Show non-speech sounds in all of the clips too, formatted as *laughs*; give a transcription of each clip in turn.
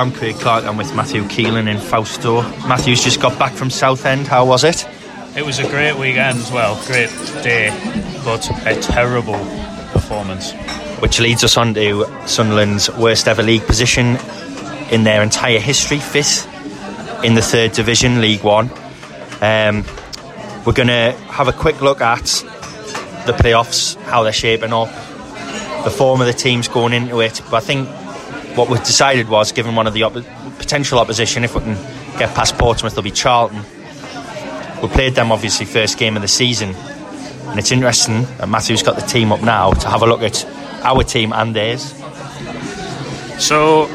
I'm Craig Clark. I'm with Matthew Keeling in Fausto. Matthew's just got back from Southend. How was it? It was a great weekend as well, great day, but a terrible performance. Which leads us on to Sunderland's worst ever league position in their entire history, fifth in the third division, League One. Um, we're going to have a quick look at the playoffs, how they're shaping up, the form of the teams going into it. But I think what we've decided was, given one of the oppo- potential opposition, if we can get past Portsmouth, there'll be Charlton. We played them obviously first game of the season, and it's interesting that Matthew's got the team up now to have a look at our team and theirs. So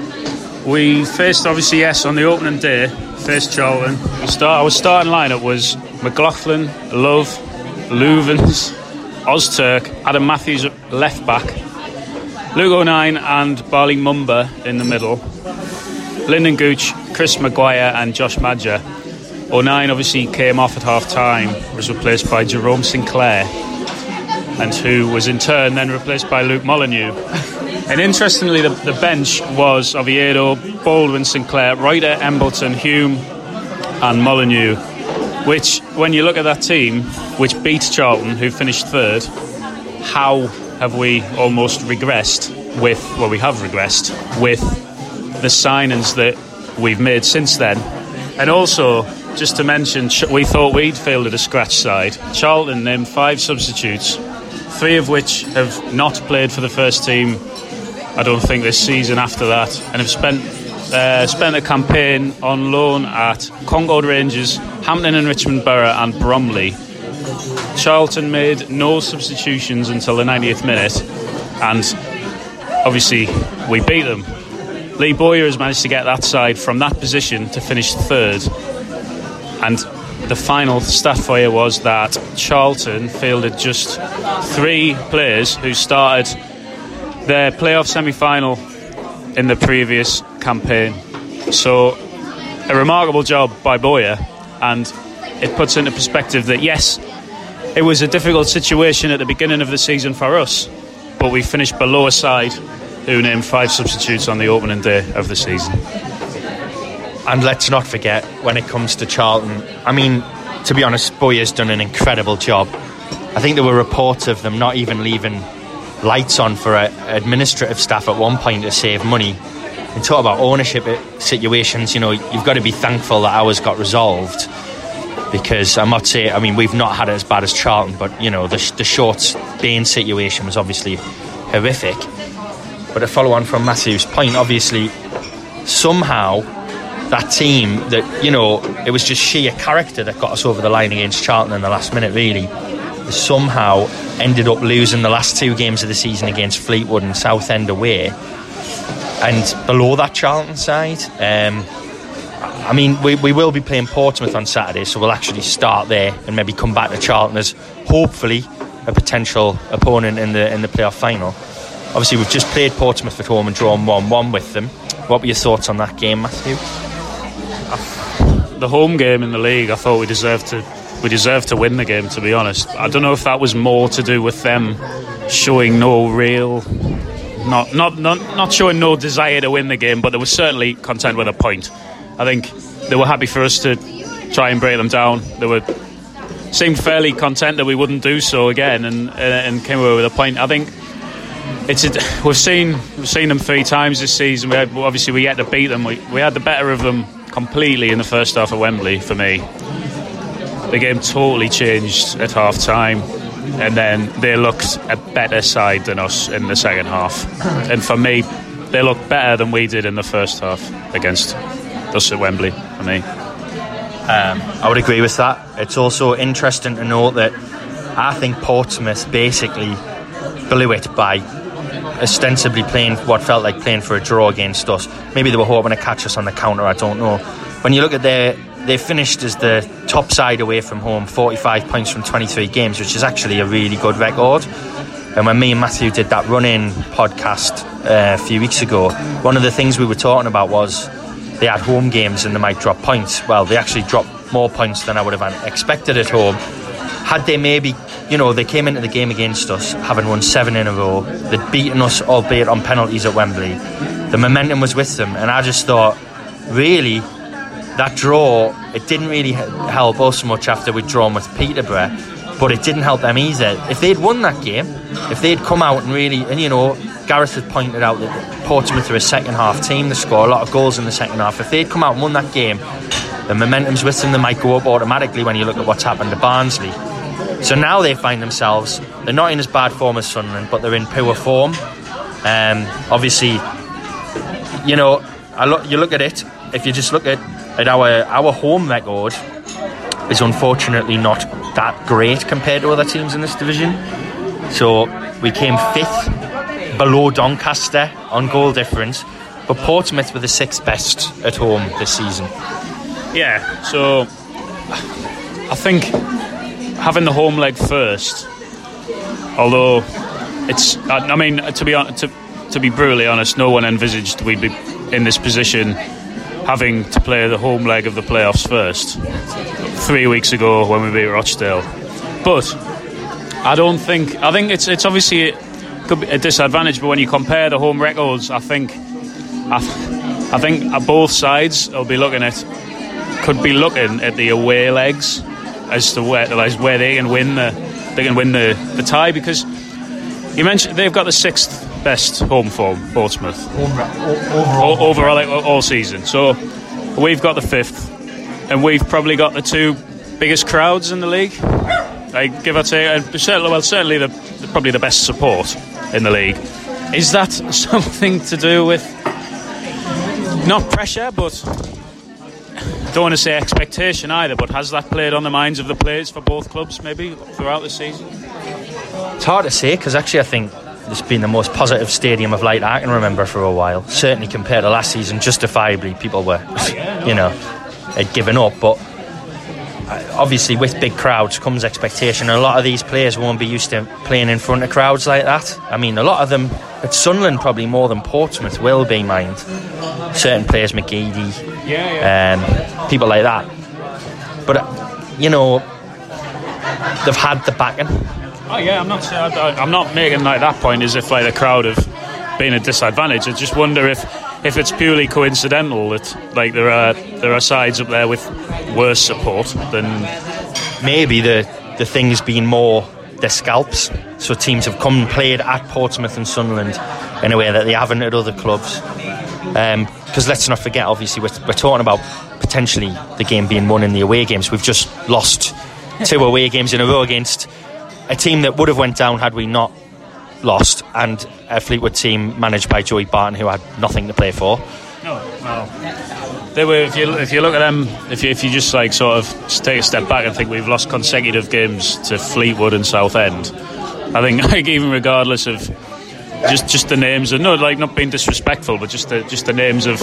we faced obviously yes on the opening day, faced Charlton. We start, our starting lineup was McLaughlin, Love, Loovens, Ozturk, Adam Matthews at left back, Luke O'Nien and Bali Mumba in the middle, Lynden Gooch, Chris Maguire, and Josh Maja. Oh O'Nien obviously came off at half time, was replaced by Jerome Sinclair, and who was in turn then replaced by Luke Molyneux. And interestingly, the, the bench was Oviedo, Baldwin, Sinclair, Ruiter, Embleton, Hume, and Molyneux. Which, when you look at that team, which beat Charlton, who finished third, how have we almost regressed with, well, we have regressed with the signings that we've made since then. And also, just to mention, we thought we'd fielded a scratch side. Charlton named five substitutes, three of which have not played for the first team, I don't think, this season after that, and have spent uh, spent a campaign on loan at Concord Rangers, Hampton and Richmond Borough, and Bromley. Charlton made no substitutions until the 90th minute, and obviously we beat them. Lee Bowyer has managed to get that side from that position to finish third. And the final stat for you was that Charlton fielded just three players who started their playoff semi final in the previous campaign. So, a remarkable job by Boyer, and it puts into perspective that yes, it was a difficult situation at the beginning of the season for us, but we finished below a side who named five substitutes on the opening day of the season. And let's not forget, when it comes to Charlton, I mean, to be honest, Bowyer's done an incredible job. I think there were reports of them not even leaving lights on for uh, administrative staff at one point to save money. And talk about ownership situations, you know, you've got to be thankful that ours got resolved. Because I'm saying, I mean, we've not had it as bad as Charlton, but, you know, the, the short Bain situation was obviously horrific. But to follow on from Matthew's point, obviously, somehow that team that, you know, it was just sheer character that got us over the line against Charlton in the last minute, really. Somehow ended up losing the last two games of the season against Fleetwood and Southend away. And below that Charlton side, um, I mean, we, we will be playing Portsmouth on Saturday, so we'll actually start there and maybe come back to Charlton as hopefully a potential opponent in the in the playoff final. Obviously, we've just played Portsmouth at home and drawn 1 1 with them. What were your thoughts on that game, Matthew? The home game in the league, I thought we deserved to we deserved to win the game. To be honest, I don't know if that was more to do with them showing no real, not not not not showing no desire to win the game, but they were certainly content with a point. I think they were happy for us to try and break them down. They were seemed fairly content that we wouldn't do so again, and uh, and came away with a point. I think it's a, we've seen we've seen them three times this season. We had, obviously we had to beat them. We, we had the better of them completely in the first half of Wembley. For me, the game totally changed at half time, and then they looked a better side than us in the second half. And for me, they looked better than we did in the first half against us at Wembley. For me. Um, I would agree with that. It's also interesting to note that I think Portsmouth basically blew it by ostensibly playing what felt like playing for a draw against us. Maybe they were hoping to catch us on the counter. I don't know. When you look at their, they finished as the top side away from home, 45 points from 23 games, which is actually a really good record. And when me and Matthew did that run-in podcast uh, a few weeks ago, one of the things we were talking about was they had home games and they might drop points. Well, they actually dropped more points than I would have expected at home. Had they maybe you know, they came into the game against us having won seven in a row. They'd beaten us, albeit on penalties at Wembley. The momentum was with them, and I just thought, really, that draw, it didn't really help us much after we'd drawn with Peterborough, but it didn't help them either. If they'd won that game, if they'd come out and really, and you know, Gareth had pointed out that Portsmouth are a second half team, they score a lot of goals in the second half. If they'd come out and won that game, the momentum's with them, they might go up automatically when you look at what's happened to Barnsley. So now they find themselves, they're not in as bad form as Sunderland, but they're in poor form. Um, obviously, you know, I look, you look at it, if you just look at, at our, our home record, is unfortunately not that great compared to other teams in this division. So we came fifth below Doncaster on goal difference, but Portsmouth were the sixth best at home this season. Yeah, so I think having the home leg first, although it's, I mean, to be to, to be brutally honest, no one envisaged we'd be in this position having to play the home leg of the playoffs first three weeks ago when we beat Rochdale. But I don't think I think it's it's obviously could be a disadvantage. But when you compare the home records, I think I, I think both sides will be looking at could be looking at the away legs as to where as where they can win the they can win the, the tie because you mentioned they've got the sixth best home form Portsmouth. Overall. Overall all, all season. So we've got the fifth and we've probably got the two biggest crowds in the league. Like give or take and certainly well certainly the, probably the best support in the league is that *laughs* something to do with not pressure but don't want to say expectation either, but has that played on the minds of the players for both clubs maybe throughout the season? It's hard to say because actually I think it's been the most positive stadium of light I can remember for a while. Certainly compared to last season, justifiably people were, oh, yeah, no. you know, had given up. But obviously with big crowds comes expectation. A lot of these players won't be used to playing in front of crowds like that. I mean, a lot of them at Sunderland probably more than Portsmouth will be mind. Certain players, McGeady. Um, people like that. But you know, they've had the backing. Oh yeah, I'm not. I'm not making like that point as if like the crowd have been a disadvantage. I just wonder if if it's purely coincidental that like there are there are sides up there with worse support than maybe the the thing's been more their scalps. So teams have come and played at Portsmouth and Sunderland in a way that they haven't at other clubs. Because um, let's not forget, obviously, we're, we're, talking about potentially the game being won in the away games. We've just lost two away games in a row against a team that would have went down had we not lost, and a Fleetwood team managed by Joey Barton, who had nothing to play for. No, well, they were. If you if you look at them, if you if you just like sort of take a step back and think we've lost consecutive games to Fleetwood and Southend, I think *laughs* like even regardless of just just the names and no like not being disrespectful, but just the just the names of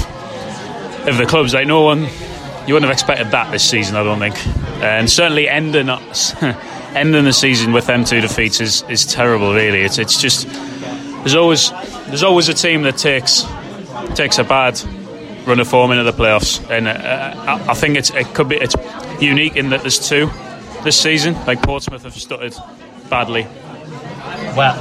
of the clubs. Like no one, you wouldn't have expected that this season. I don't think, and certainly ending *laughs* ending the season with them two defeats is, is terrible. Really, it's it's just there's always there's always a team that takes takes a bad run of form into the playoffs, and uh, I think it's it could be it's unique in that there's two this season. Like Portsmouth have stuttered badly. Well,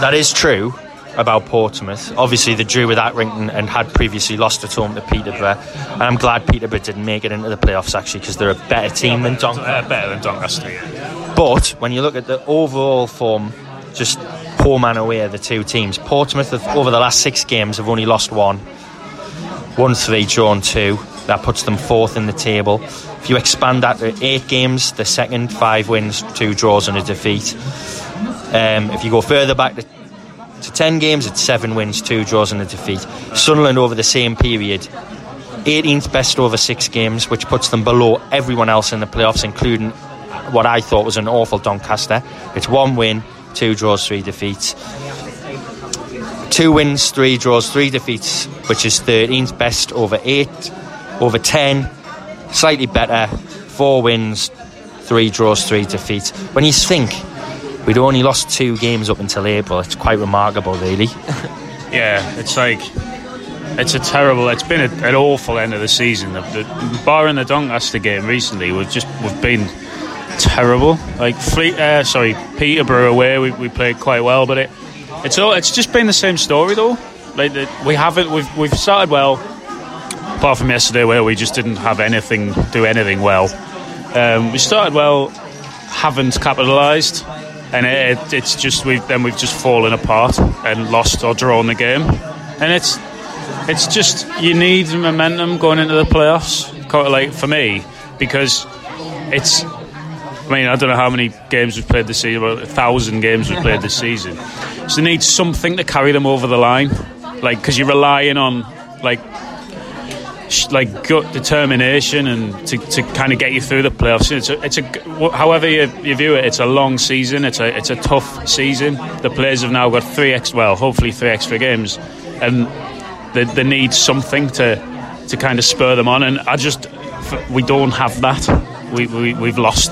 that is true about Portsmouth. Obviously, they drew with Accrington and had previously lost at home to Peterborough. And I'm glad Peterborough didn't make it into the playoffs actually because they're a better team than Doncaster. Uh, better than Doncaster. Yeah. But when you look at the overall form, just home man away the two teams. Portsmouth, have, over the last six games, have only lost one. Won three, drawn two. That puts them fourth in the table. If you expand that to eight games, the second, five wins, two draws, and a defeat. Um, if you go further back to, to 10 games, it's seven wins, two draws, and a defeat. Sunderland over the same period 18th best over six games, which puts them below everyone else in the playoffs, including what I thought was an awful Doncaster. It's one win, two draws, three defeats. Two wins, three draws, three defeats, which is 13th best over eight, over 10, slightly better, four wins, three draws, three defeats. When you think we'd only lost two games up until April, it's quite remarkable, really. *laughs* yeah, it's like it's a terrible. It's been a, an awful end of the season. The, the, barring the Doncaster game recently, we've just we've been terrible. Like Fleet, uh, sorry, Peterborough away, we, we played quite well, but it it's all it's just been the same story though. Like we haven't we've we've started well, apart from yesterday where we just didn't have anything do anything well. Um, we started well, haven't capitalised, and it, it, it's just we've then we've just fallen apart and lost or drawn the game, and it's it's just you need momentum going into the playoffs. Like for me, because it's. I mean, I don't know how many games we've played this season, a thousand games we've played this season. So they need something to carry them over the line, like because you're relying on like like gut determination and to, to kind of get you through the playoffs. It's a, it's a however you, you view it, it's a long season. It's a it's a tough season. The players have now got three extra, well, hopefully three extra games, and they, they need something to to kind of spur them on. And I just we don't have that. We, we we've lost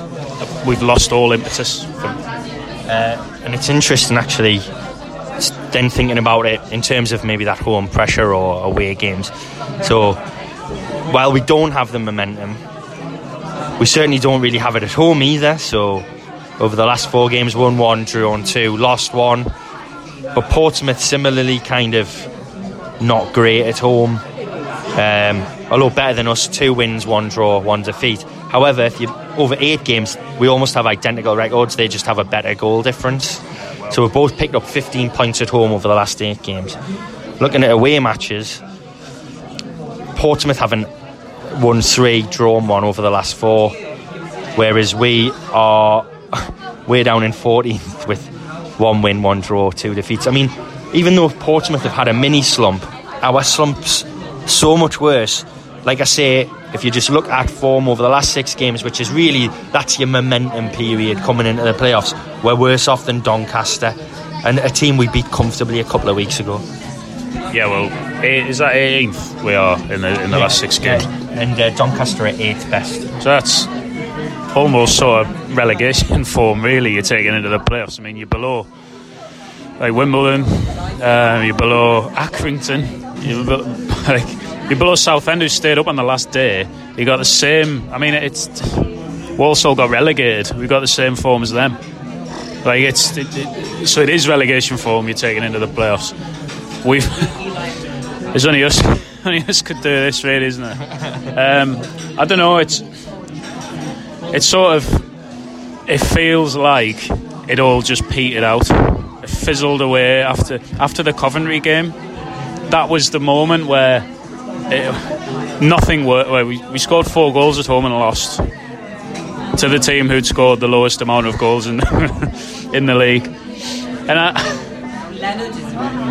we've lost all impetus. Uh, and it's interesting actually. Then thinking about it in terms of maybe that home pressure or away games. So while we don't have the momentum, we certainly don't really have it at home either. So over the last four games, won one, drew on two, lost one. But Portsmouth similarly kind of not great at home. Um, although better than us, two wins, one draw, one defeat. However, if you over eight games, we almost have identical records. They just have a better goal difference. So we've both picked up 15 points at home over the last eight games. Looking at away matches, Portsmouth haven't won three, drawn one over the last four, whereas we are *laughs* way down in 14th with one win, one draw, two defeats. I mean, even though Portsmouth have had a mini slump, our slump's so much worse. Like I say, if you just look at form over the last six games, which is really that's your momentum period coming into the playoffs, we're worse off than Doncaster and a team we beat comfortably a couple of weeks ago. Yeah, well, is that 18th we are in the in the yeah, last six games? Yeah. And uh, Doncaster at eighth best. So that's almost sort of relegation *laughs* form, really. You're taking into the playoffs. I mean, you're below like Wimbledon, uh, you're below Accrington, you're below, *laughs* like you're below Southend, who stayed up on the last day. You got the same. I mean, it's Walsall got relegated. We got the same form as them. Like it's it, it, so it is relegation form. You're taking into the playoffs. We've *laughs* there's only us. *laughs* Only us could do this, really, isn't it? Um, I don't know. It's it's sort of it feels like it all just petered out it fizzled away after after the Coventry game. That was the moment where it, nothing worked. We, we scored four goals at home and lost to the team who'd scored the lowest amount of goals in *laughs* in the league. And I,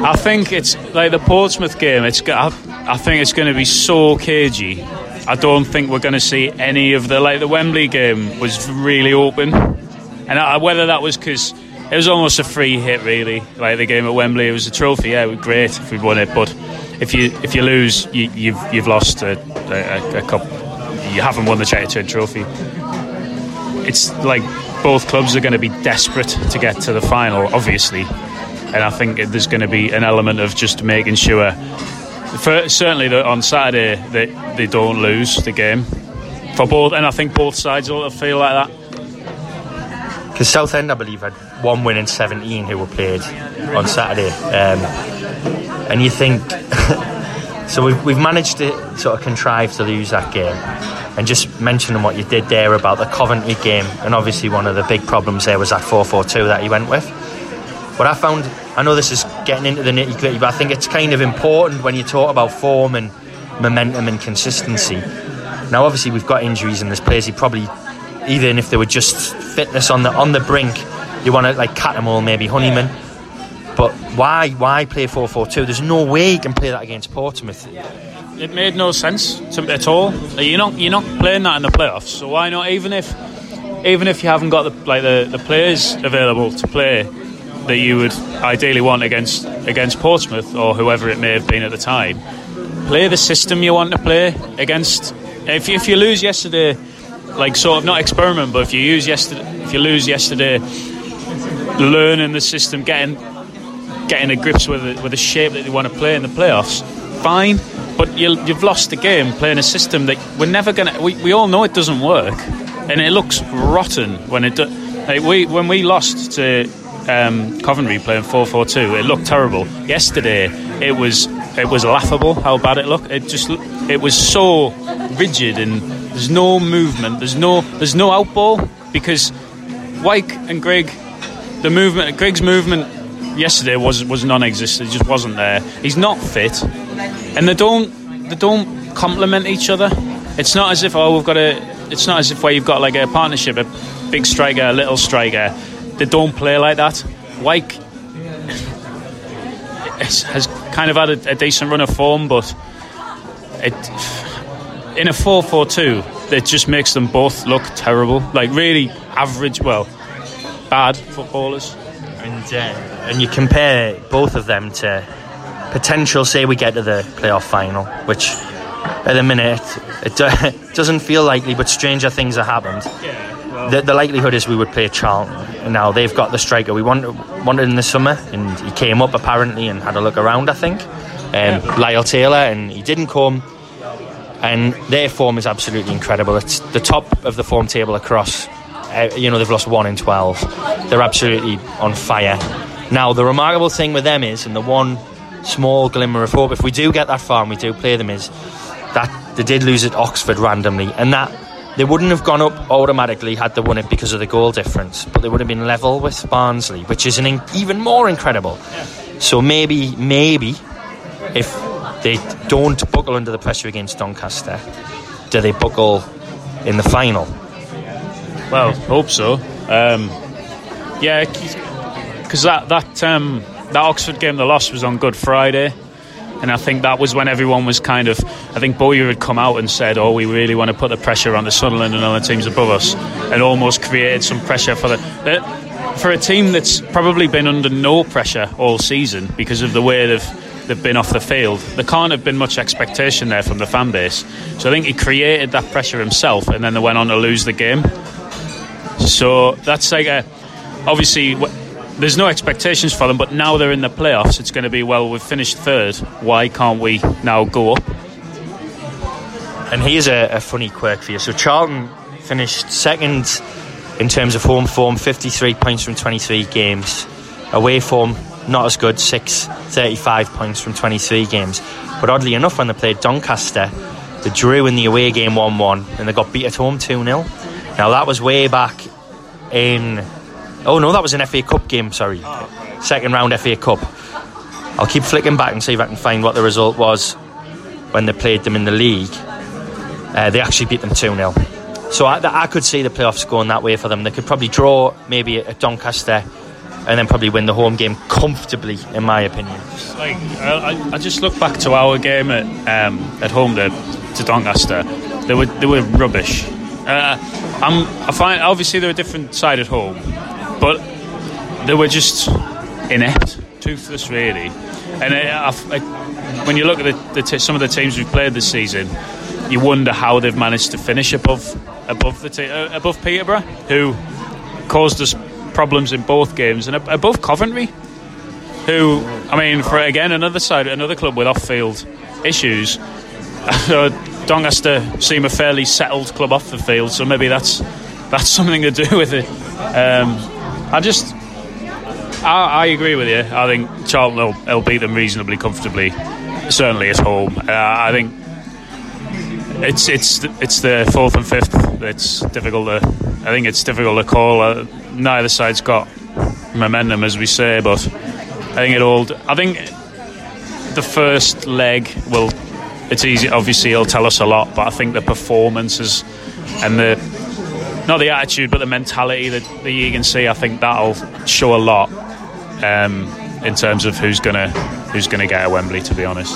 I think it's like the Portsmouth game. It's I, I think it's going to be so cagey. I don't think we're going to see any of the like the Wembley game was really open, and I, whether that was because it was almost a free hit, really. Like the game at Wembley, it was a trophy. Yeah, it was great if we'd won it, but if you if you lose, you, have you've, you've lost a, a, a, cup. You haven't won the Checkatrade Trophy. It's like both clubs are going to be desperate to get to the final, obviously, and I think there's going to be an element of just making sure, for, certainly on Saturday, that they don't lose the game for both. And I think both sides will feel like that because Southend, I believe, had one win in 17 who were played on Saturday. Um, and you think, *laughs* so we've, we've managed to sort of contrive to lose that game. And just mentioning what you did there about the Coventry game, and obviously one of the big problems there was that 4 4 2 that you went with. But I found, I know this is getting into the nitty gritty, but I think it's kind of important when you talk about form and momentum and consistency. Now, obviously, we've got injuries in this players. He probably, even if they were just fitness on the on the brink, you want to like cut them all, maybe Honeyman. But why why play 4 4 2? There's no way you can play that against Portsmouth. It made no sense to, at all. You're not you're not playing that in the playoffs, so why not? Even if even if you haven't got the like the, the players available to play that you would ideally want against against Portsmouth or whoever it may have been at the time, play the system you want to play against. If if you lose yesterday, like sort of not experiment, but if you use yesterday, if you lose yesterday, learning the system, getting getting a grips with with the shape that they want to play in the playoffs, fine. But you, have lost the game playing a system that we're never going to. We, we all know it doesn't work, and it looks rotten when it. Do, like we when we lost to um, Coventry playing 4-4-2, it looked terrible. Yesterday, it was it was laughable how bad it looked. It just it was so rigid and there's no movement. There's no there's no outball because Wyke and Grigg, the movement, Grigg's movement yesterday was was non-existent. It just wasn't there. He's not fit, and they don't they don't complement each other. It's not as if oh we've got a. It's not as if where you've got like a partnership, a big striker, a little striker. They don't play like that. Wyke has kind of had a, a decent run of form, but it in a 4-4-2 it just makes them both look terrible like really average well bad footballers and uh, and you compare both of them to potential. Say we get to the playoff final, which at the minute it, *laughs* it doesn't feel likely, but stranger things have happened. Yeah, well. the, the, likelihood is we would play Charlton. Now they've got the striker we wanted, wanted in the summer, and he came up apparently and had a look around. I think, um, yeah. Lyle Taylor, and he didn't come. And their form is absolutely incredible. It's the top of the form table across Uh, you know, they've lost one in 12. They're absolutely on fire. Now, the remarkable thing with them is, and the one small glimmer of hope, if we do get that far and we do play them, is that they did lose at Oxford randomly, and that they wouldn't have gone up automatically had they won it because of the goal difference, but they would have been level with Barnsley, which is an in- even more incredible. So maybe, maybe, if they don't buckle under the pressure against Doncaster, do they buckle in the final? Well, hope so. Um, yeah, because that that um, that Oxford game, the loss was on Good Friday, and I think that was when everyone was kind of. I think Bowyer had come out and said, "Oh, we really want to put the pressure on the Sunderland and other teams above us," and almost created some pressure for the. the for a team that's probably been under no pressure all season because of the way they've they've been off the field. There can't have been much expectation there from the fan base. So I think he created that pressure himself, and then they went on to lose the game. So that's like a, obviously there's no expectations for them, but now they're in the playoffs. It's going to be well, we've finished third. Why can't we now go up? And here's a, a funny quirk for you. So Charlton finished second in terms of home form, 53 points from 23 games. Away form, not as good, 6, 35 points from 23 games. But oddly enough, when they played Doncaster, they drew in the away game 1 1 and they got beat at home 2 0. Now, that was way back in. Oh no, that was an FA Cup game. Sorry, oh, second round FA Cup. I'll keep flicking back and see if I can find what the result was when they played them in the league. Uh, they actually beat them two 0 So I, I, could see the playoffs going that way for them. They could probably draw maybe at Doncaster and then probably win the home game comfortably, in my opinion. Like I, I just look back to our game at um, at home to, to Doncaster. They were they were rubbish. Uh, I'm, I find obviously they're a different side at home, but they were just inept, toothless, really. And uh, I, I, when you look at the, the t- some of the teams we've played this season, you wonder how they've managed to finish above above the t- uh, above Peterborough, who caused us problems in both games, and above Coventry, who I mean, for again another side, another club with off-field issues. *laughs* Doncaster seem a fairly settled club off the field, so maybe that's that's something to do *laughs* with it. Um, I just, I, I, agree with you. I think Charlton will, will, beat them reasonably comfortably, certainly at home. Uh, I think it's it's it's the fourth and fifth that's difficult to. I think it's difficult to call. Uh, neither side's got momentum, as we say. But I think it all. I think the first leg will. It's easy. Obviously, it'll tell us a lot. But I think the performances and the not the attitude, but the mentality that, that you can see. I think that'll show a lot um, in terms of who's gonna who's gonna get at Wembley. To be honest,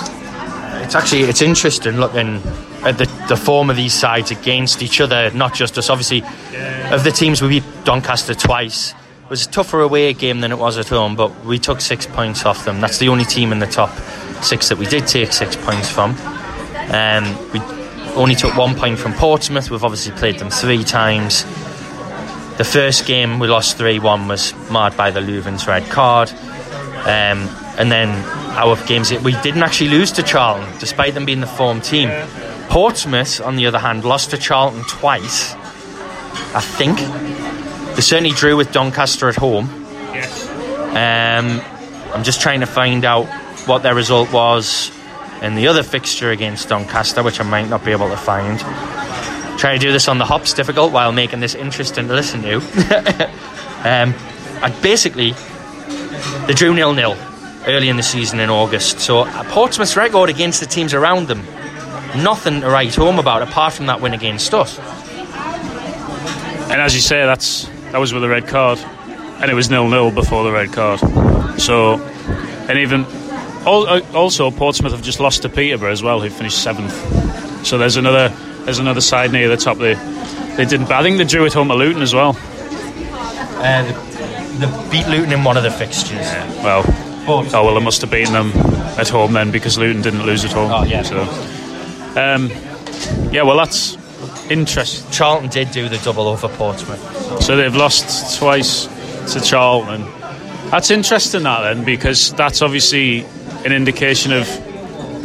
it's actually it's interesting looking at the, the form of these sides against each other. Not just us, obviously. Yeah. Of the teams we beat Doncaster twice. It was a tougher away game than it was at home, but we took six points off them. That's the only team in the top six that we did take six points from. Um, we only took one point from Portsmouth. We've obviously played them three times. The first game we lost 3 1 was marred by the Loovens red card. Um, and then our games, we didn't actually lose to Charlton, despite them being the form team. Portsmouth, on the other hand, lost to Charlton twice, I think. They certainly drew with Doncaster at home. Yes. Um, I'm just trying to find out what their result was in the other fixture against Doncaster, which I might not be able to find. Trying to do this on the hop's difficult while making this interesting to listen to. *laughs* um, and basically, they drew nil nil early in the season in August. So Portsmouth's record against the teams around them, nothing to write home about apart from that win against us. And as you say, that's that was with a red card, and it was nil nil before the red card. So, and even also Portsmouth have just lost to Peterborough as well, who finished seventh. So there's another there's another side near the top. They they didn't. I think they drew at home to Luton as well. Uh, they, they beat Luton in one of the fixtures. Yeah, well, oh well, they must have beaten them at home then because Luton didn't lose at home. Oh yeah. So, um, yeah, well that's Interesting. Charlton did do the double over Portsmouth. So they've lost twice to Charlton. That's interesting, that then, because that's obviously an indication of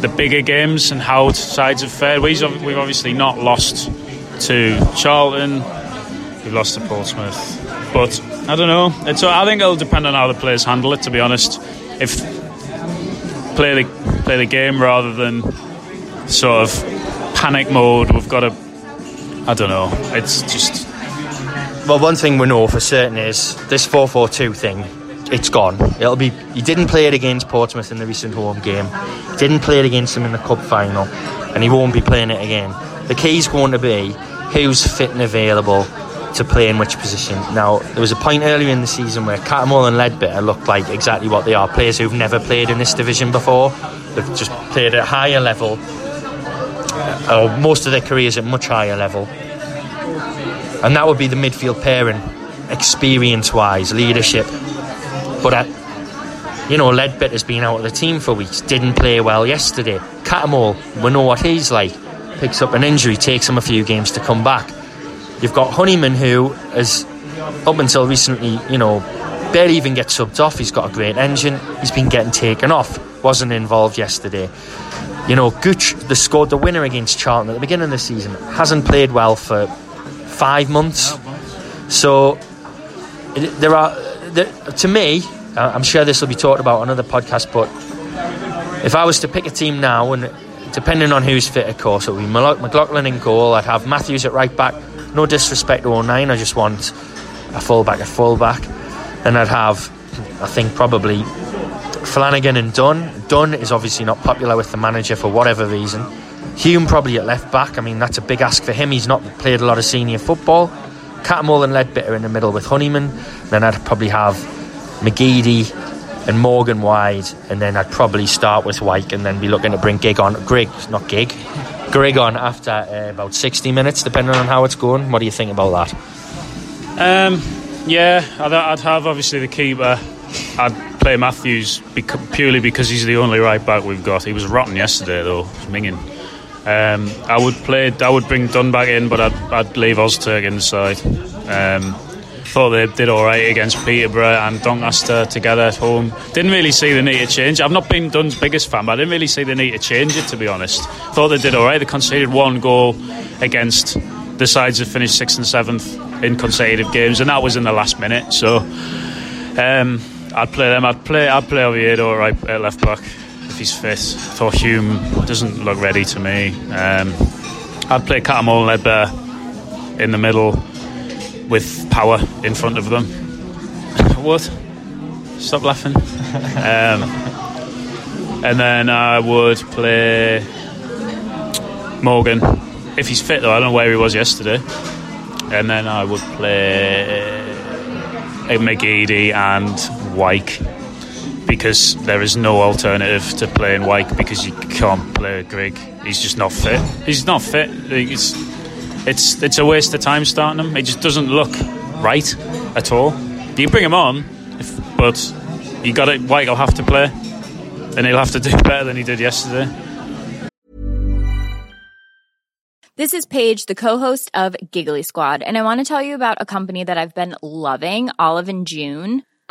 the bigger games and how sides have fared. We've obviously not lost to Charlton, we've lost to Portsmouth. But I don't know. It's, I think it'll depend on how the players handle it, to be honest. If play the, play the game rather than sort of panic mode, we've got to I don't know. It's just. Well, one thing we know for certain is this 4 4 2 thing, it's gone. It'll be. You didn't play it against Portsmouth in the recent home game, He didn't play it against them in the Cup final, and he won't be playing it again. The key's going to be who's fit and available to play in which position. Now, there was a point earlier in the season where Cattermole and Leadbitter looked like exactly what they are players who've never played in this division before. They've just played at a higher level uh, or most of their careers at much higher level. And that would be the midfield pairing, experience wise, leadership. But, uh, you know, Leadbitter's been out of the team for weeks, didn't play well yesterday. Cattermole, we know what he's like. Picks up an injury, takes him a few games to come back. You've got Honeyman, who has, up until recently, you know, barely even gets subbed off. He's got a great engine. He's been getting taken off. Wasn't involved yesterday. You know, Gooch, the scored the winner against Charlton at the beginning of the season, hasn't played well for five months. So there are, there, to me, I'm sure this will be talked about on other podcasts, but if I was to pick a team now, and depending on who's fit, of course, it would be McLaughlin in goal. I'd have Matthews at right back. No disrespect to 09, I just want a full back, a full back. And I'd have, I think, probably Flanagan and Dunne. Dunne is obviously not popular with the manager for whatever reason. Hume probably at left back. I mean, that's a big ask for him. He's not played a lot of senior football. Cattermole and Leadbitter in the middle with Honeyman. Then I'd probably have McGeady and Morgan wide, and then I'd probably start with Wyke, and then be looking to bring Gig on. Grigg, not Gig. Grigg on after uh, about 60 minutes, depending on how it's going. What do you think about that? Um, yeah, I'd, I'd have obviously the keeper. I'd play Matthews purely because he's the only right back we've got. He was rotten yesterday, though. Minging. Um, I would play. I would bring Dunne back in, but I'd, I'd leave Ozturk inside. Um, thought they did all right against Peterborough and Doncaster together at home. Didn't really see the need to change. I've not been Dunne's biggest fan, but I didn't really see the need to change it to be honest. Thought they did all right. They conceded one goal against the sides that finished sixth and seventh in consecutive games, and that was in the last minute. So um, I'd play them. I'd play. I'd play Oviedo right at left back he's fit. Thor Hume doesn't look ready to me. Um, I'd play Cattermole and in the middle with power in front of them. *laughs* what? Stop laughing. Um, and then I would play Morgan if he's fit though. I don't know where he was yesterday. And then I would play McGeady and Wyke because there is no alternative to playing Wyke because you can't play Grigg. He's just not fit. He's not fit. It's it's it's a waste of time starting him. It just doesn't look right at all. You bring him on, if, but you got it. Wyke will have to play, and he'll have to *laughs* do better than he did yesterday. This is Paige, the co-host of Giggly Squad, and I want to tell you about a company that I've been loving, Olive and June.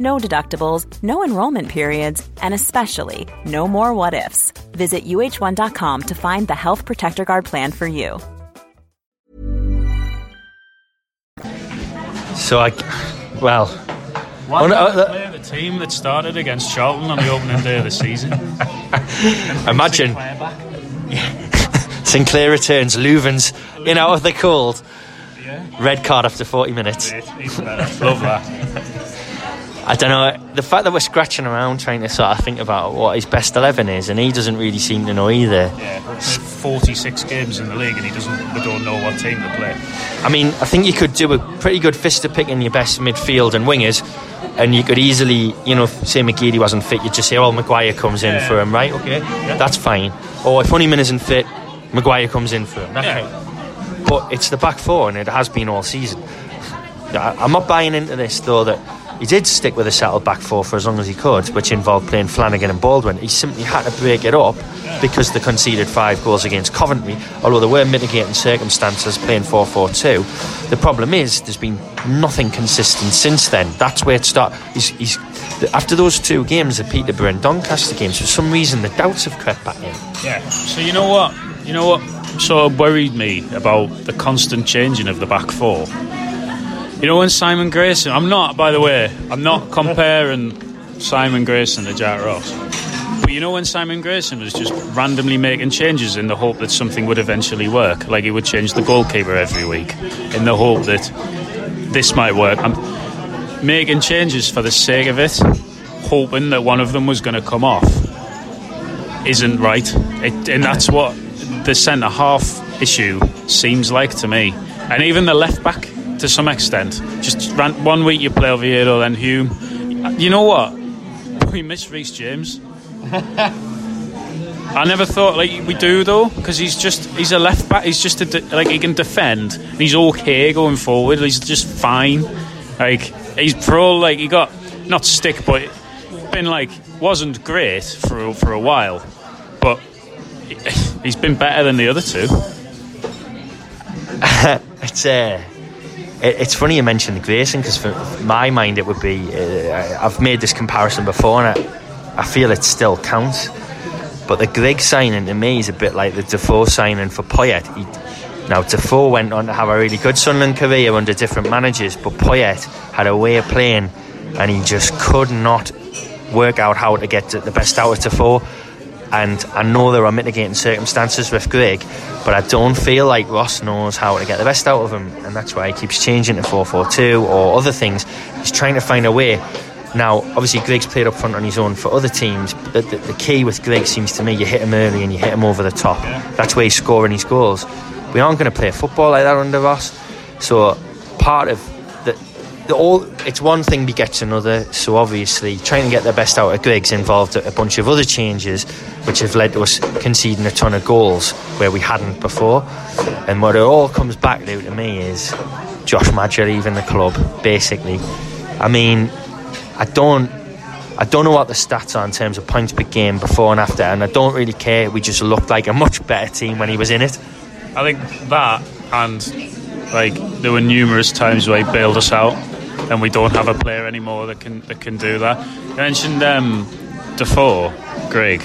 No deductibles, no enrollment periods, and especially no more what ifs. Visit uh1.com to find the Health Protector Guard plan for you. So I, well, Why Oh, no, uh, play the team that started against Charlton on the opening day of the season? *laughs* imagine Sinclair returns, Loovens in out of the cold. Red card after 40 minutes. Love that. *laughs* I don't know. The fact that we're scratching around trying to sort of think about what his best 11 is, and he doesn't really seem to know either. Yeah, 46 games in the league and he doesn't. We don't know what team to play. I mean, I think you could do a pretty good fist of picking your best midfield and wingers, and you could easily, you know, say McGeady wasn't fit, you'd just say, well, Maguire comes in Yeah. for him, right? Okay, that's fine. Or if Honeyman isn't fit, Maguire comes in for him. That's Yeah. fine. But it's the back four, and it has been all season. I'm not buying into this, though, that he did stick with a settled back four for as long as he could, which involved playing Flanagan and Baldwin. He simply had to break it up because they conceded five goals against Coventry, although there were mitigating circumstances playing 4 4 2. The problem is there's been nothing consistent since then. That's where it started. He's, he's, after those two games, the Peterborough and Doncaster games, for some reason the doubts have crept back in. Yeah. So you know what? You know what sort of worried me about the constant changing of the back four. You know when Simon Grayson. I'm not, by the way. I'm not comparing Simon Grayson to Jack Ross. But you know when Simon Grayson was just randomly making changes in the hope that something would eventually work, like he would change the goalkeeper every week, in the hope that this might work. I'm making changes for the sake of it, hoping that one of them was going to come off isn't right. It, and that's what the centre half issue seems like to me. And even the left back to some extent. Just ran, one week you play Oviedo, then Hume. You know what? *laughs* We miss Reece James. *laughs* I never thought like we do though, because he's just he's a left back. He's just a de- like he can defend. He's okay going forward. He's just fine. Like he's pro. Like he got not stick, but been like wasn't great for for a while, but *laughs* he's been better than the other two. It's uh, it's funny you mentioned Grayson because for my mind it would be uh, I've made this comparison before and I, I feel it still counts. But the Grigg signing to me is a bit like the Defoe signing for Poyet. He, now Defoe went on to have a really good Sunderland career under different managers, but Poyet had a way of playing, and he just could not work out how to get the best out of Defoe. And I know there are mitigating circumstances with Grigg, but I don't feel like Ross knows how to get the best out of him, and that's why he keeps changing to 4 4 2 or other things. He's trying to find a way. Now, obviously, Grigg's played up front on his own for other teams, but the, the, key with Greg seems to me you hit him early and you hit him over the top. That's where he's scoring his goals. We aren't going to play football like that under Ross, so part of all it's one thing begets another. So obviously, trying to get the best out of Grigg's involved a bunch of other changes, which have led to us conceding a ton of goals where we hadn't before. And what it all comes back to to me is Josh Maja leaving the club. Basically, I mean, I don't. I don't know what the stats are in terms of points per game before and after, and I don't really care. We just looked like a much better team when he was in it. I think that and like there were numerous times where he bailed us out, and we don't have a player anymore that can that can do that. You mentioned um, Defoe, Grigg.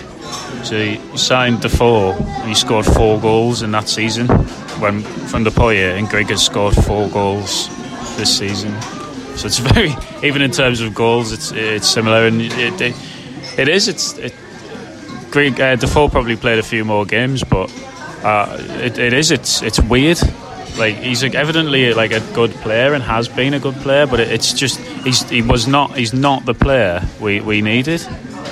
So you signed Defoe, and he scored four goals in that season when from the Poya, and Grigg has scored four goals this season. So it's *laughs* very, even in terms of goals, it's it's similar, and it it, it is. It's it, Grigg uh, Defoe probably played a few more games, but uh, it, it is. It's it's weird. Like he's like evidently like a good player and has been a good player, but it, it's just he's he was not he's not the player we, we needed.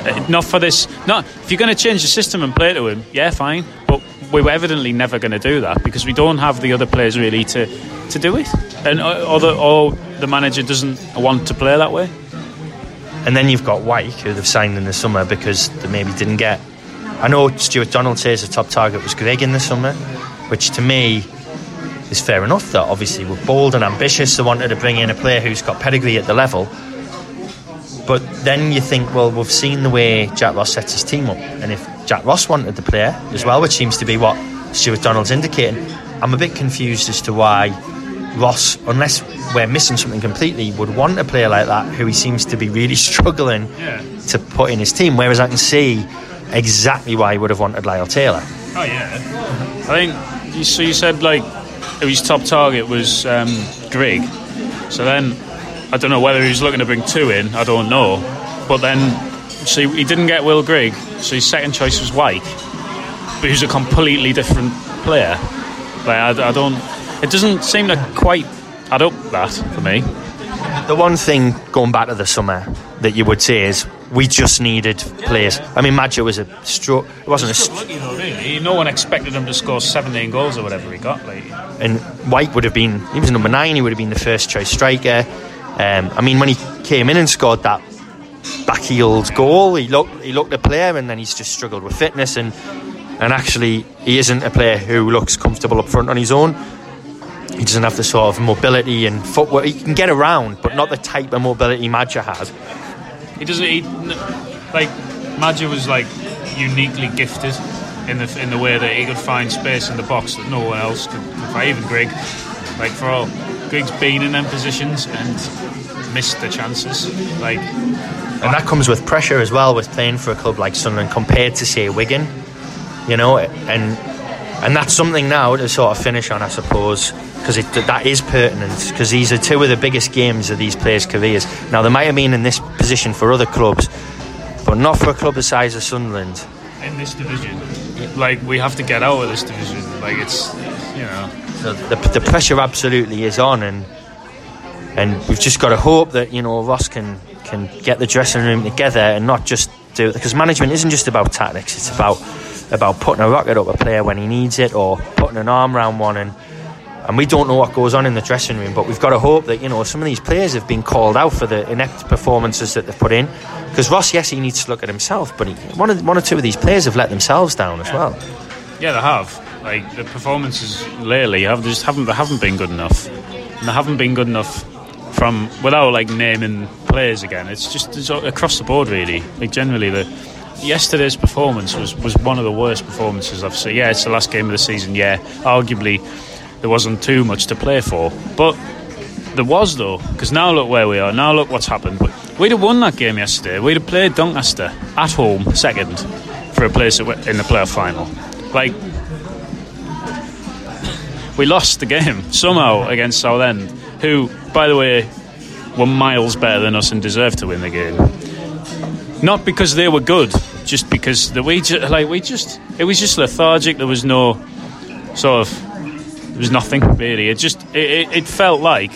Uh, Not for this. Not if you're going to change the system and play to him, yeah, fine. But we were evidently never going to do that because we don't have the other players really to, to do it, and uh, or the, or the manager doesn't want to play that way. And then you've got Wyke, who they've signed in the summer because they maybe didn't get. I know Stuart Donald says the top target was Grigg in the summer, which to me is fair enough. That obviously were bold and ambitious. They wanted to bring in a player who's got pedigree at the level. But then you think, well, we've seen the way Jack Ross sets his team up, and if Jack Ross wanted the player as well, which seems to be what Stuart Donald's indicating, I'm a bit confused as to why Ross, unless we're missing something completely, would want a player like that who he seems to be really *laughs* struggling Yeah. to put in his team. Whereas I can see exactly why he would have wanted Lyle Taylor. Oh yeah. I think so. You said like his top target was um, Grigg. So then I don't know whether he was looking to bring two in. I don't know. But then so he didn't get Will Grigg. So his second choice was Wyke, but who's a completely different player. Like I, I don't. It doesn't seem to quite add up that for me. The one thing going back to the summer that you would say is we just needed players. I mean, Maja was a stroke. It wasn't a. St- Lucky though, really. No one expected him to score 17 goals or whatever he got. Like and Wyke would have been. He was number nine. He would have been the first choice striker. Um, I mean, when he came in and scored that backheeled goal, he looked he looked a player, and then he's just struggled with fitness and and actually he isn't a player who looks comfortable up front on his own. He doesn't have the sort of mobility and footwork. He can get around, but not the type of mobility Maja has. he doesn't. He, like Maja was like uniquely gifted in the in the way that he could find space in the box that no one else could, could find. Even Grigg, like for all Grigg's been in them positions and missed the chances. Like And that comes with pressure as well with playing for a club like Sunderland compared to say Wigan, you know, and and that's something now to sort of finish on, I suppose, because that is pertinent because these are two of the biggest games of these players' careers. Now they might have been in this position for other clubs, but not for a club the size of Sunderland. in this division, like we have to get out of this division. Like it's you know. The, the pressure absolutely is on, and and we've just got to hope that you know Ross can can get the dressing room together and not just do it because management isn't just about tactics; it's about about putting a rocket up a player when he needs it or putting an arm around one and. And we don't know what goes on in the dressing room, but we've got to hope that you know some of these players have been called out for the inept performances that they've put in. Because Ross, yes, he needs to look at himself, but he, one, of, one or two of these players have let themselves down as well. Yeah, they have. Like the performances lately have just haven't they haven't been good enough, and they haven't been good enough from without like naming players again. It's just it's across the board really. Like generally, the yesterday's performance was was one of the worst performances I've seen. Yeah, it's the last game of the season. Yeah, arguably there wasn't too much to play for, but there was though. Because now look where we are. Now look what's happened. We'd have won that game yesterday. We'd have played Doncaster at home second for a place in the playoff final. Like *laughs* we lost the game somehow against Southend, who, by the way, were miles better than us and deserved to win the game. Not because they were good, just because the we just, like we just it was just lethargic. There was no sort of there was nothing really. It just it, it, it felt like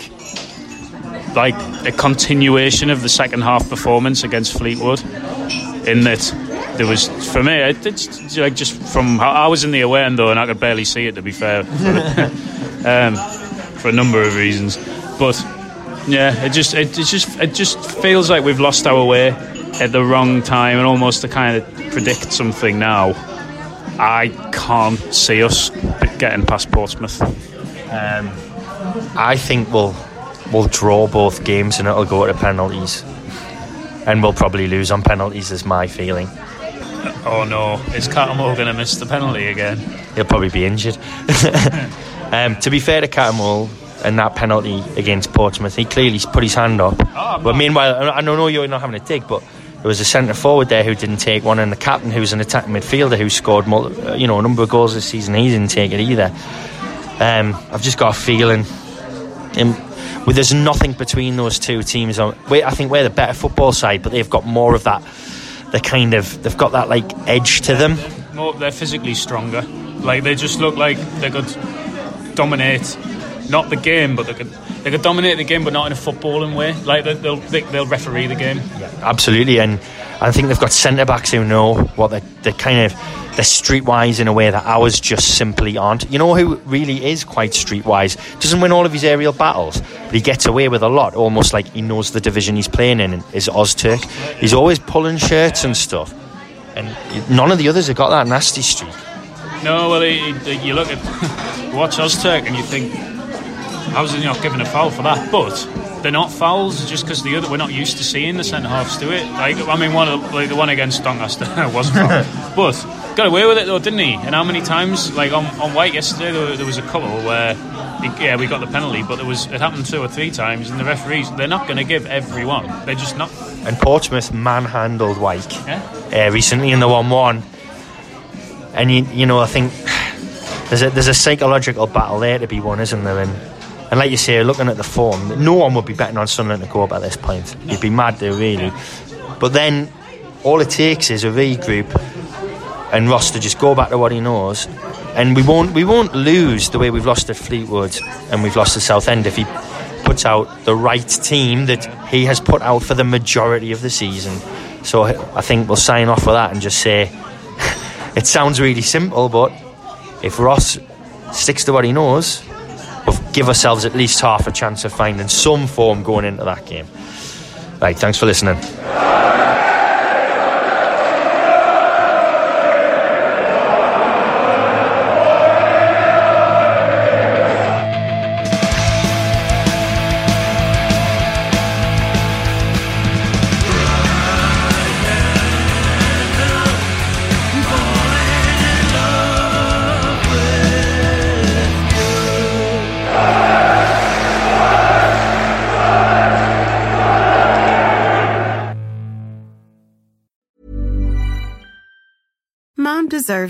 like a continuation of the second half performance against Fleetwood, in that there was for me it, it's like just from I was in the away end though and I could barely see it to be fair, *laughs* um, for a number of reasons, but Yeah, it just it, it just it just feels like we've lost our way at the wrong time, and almost to kind of predict something now. I can't see us getting past Portsmouth. Um, I think we'll we'll draw both games and it'll go to penalties, and we'll probably lose on penalties. Is my feeling. Oh no, is Cattermole going to miss the penalty again? He'll probably be injured. *laughs* um, to be fair to Cattermole, and that penalty against Portsmouth, he clearly put his hand up. Oh, but meanwhile, I don't know you're not having a dig, but there was a centre forward there who didn't take one, and the captain, who's an attacking midfielder who scored, you know, a number of goals this season, he didn't take it either. Um, I've just got a feeling. In, well, there's nothing between those two teams. I think we're the better football side, but they've got more of that. The kind of they've got that like edge to them. More, they're physically stronger. Like they just look like they could dominate, not the game, but they could they could dominate the game, but not in a footballing way. Like they'll they'll referee the game. Yeah, absolutely, and I think they've got centre backs who know what they're, they're kind of they're streetwise in a way that ours just simply aren't. You know who really is quite streetwise? Doesn't win all of his aerial battles, but he gets away with a lot, almost like he knows the division he's playing in. Is Ozturk? He's always pulling shirts and stuff, and none of the others have got that nasty streak. No, well, he, he, you look at *laughs* watch Ozturk and you think, how's he not given a foul for that? But they're not fouls just because the other we're not used to seeing the centre halves do it. Like I mean, one of, like the one against Doncaster *laughs* wasn't foul, *laughs* but got away with it though, didn't he? And how many times, like on, on Wyke yesterday, there, there was a couple where he, yeah we got the penalty, but there was it happened two or three times, and the referees they're not going to give everyone. They're just not. And Portsmouth manhandled Wyke yeah? uh, recently in the one-one, and you you know I think *sighs* there's a there's a psychological battle there to be won, isn't there? And and like you say, looking at the form, no one would be betting on Sunderland to go up at this point. You'd be mad there, really. But then all it takes is a regroup and Ross to just go back to what he knows. And we won't we won't lose the way we've lost at Fleetwood and we've lost at Southend if he puts out the right team that he has put out for the majority of the season. So I think we'll sign off with that and just say *laughs* it sounds really simple, but if Ross sticks to what he knows, give ourselves at least half a chance of finding some form going into that game. Right, thanks for listening.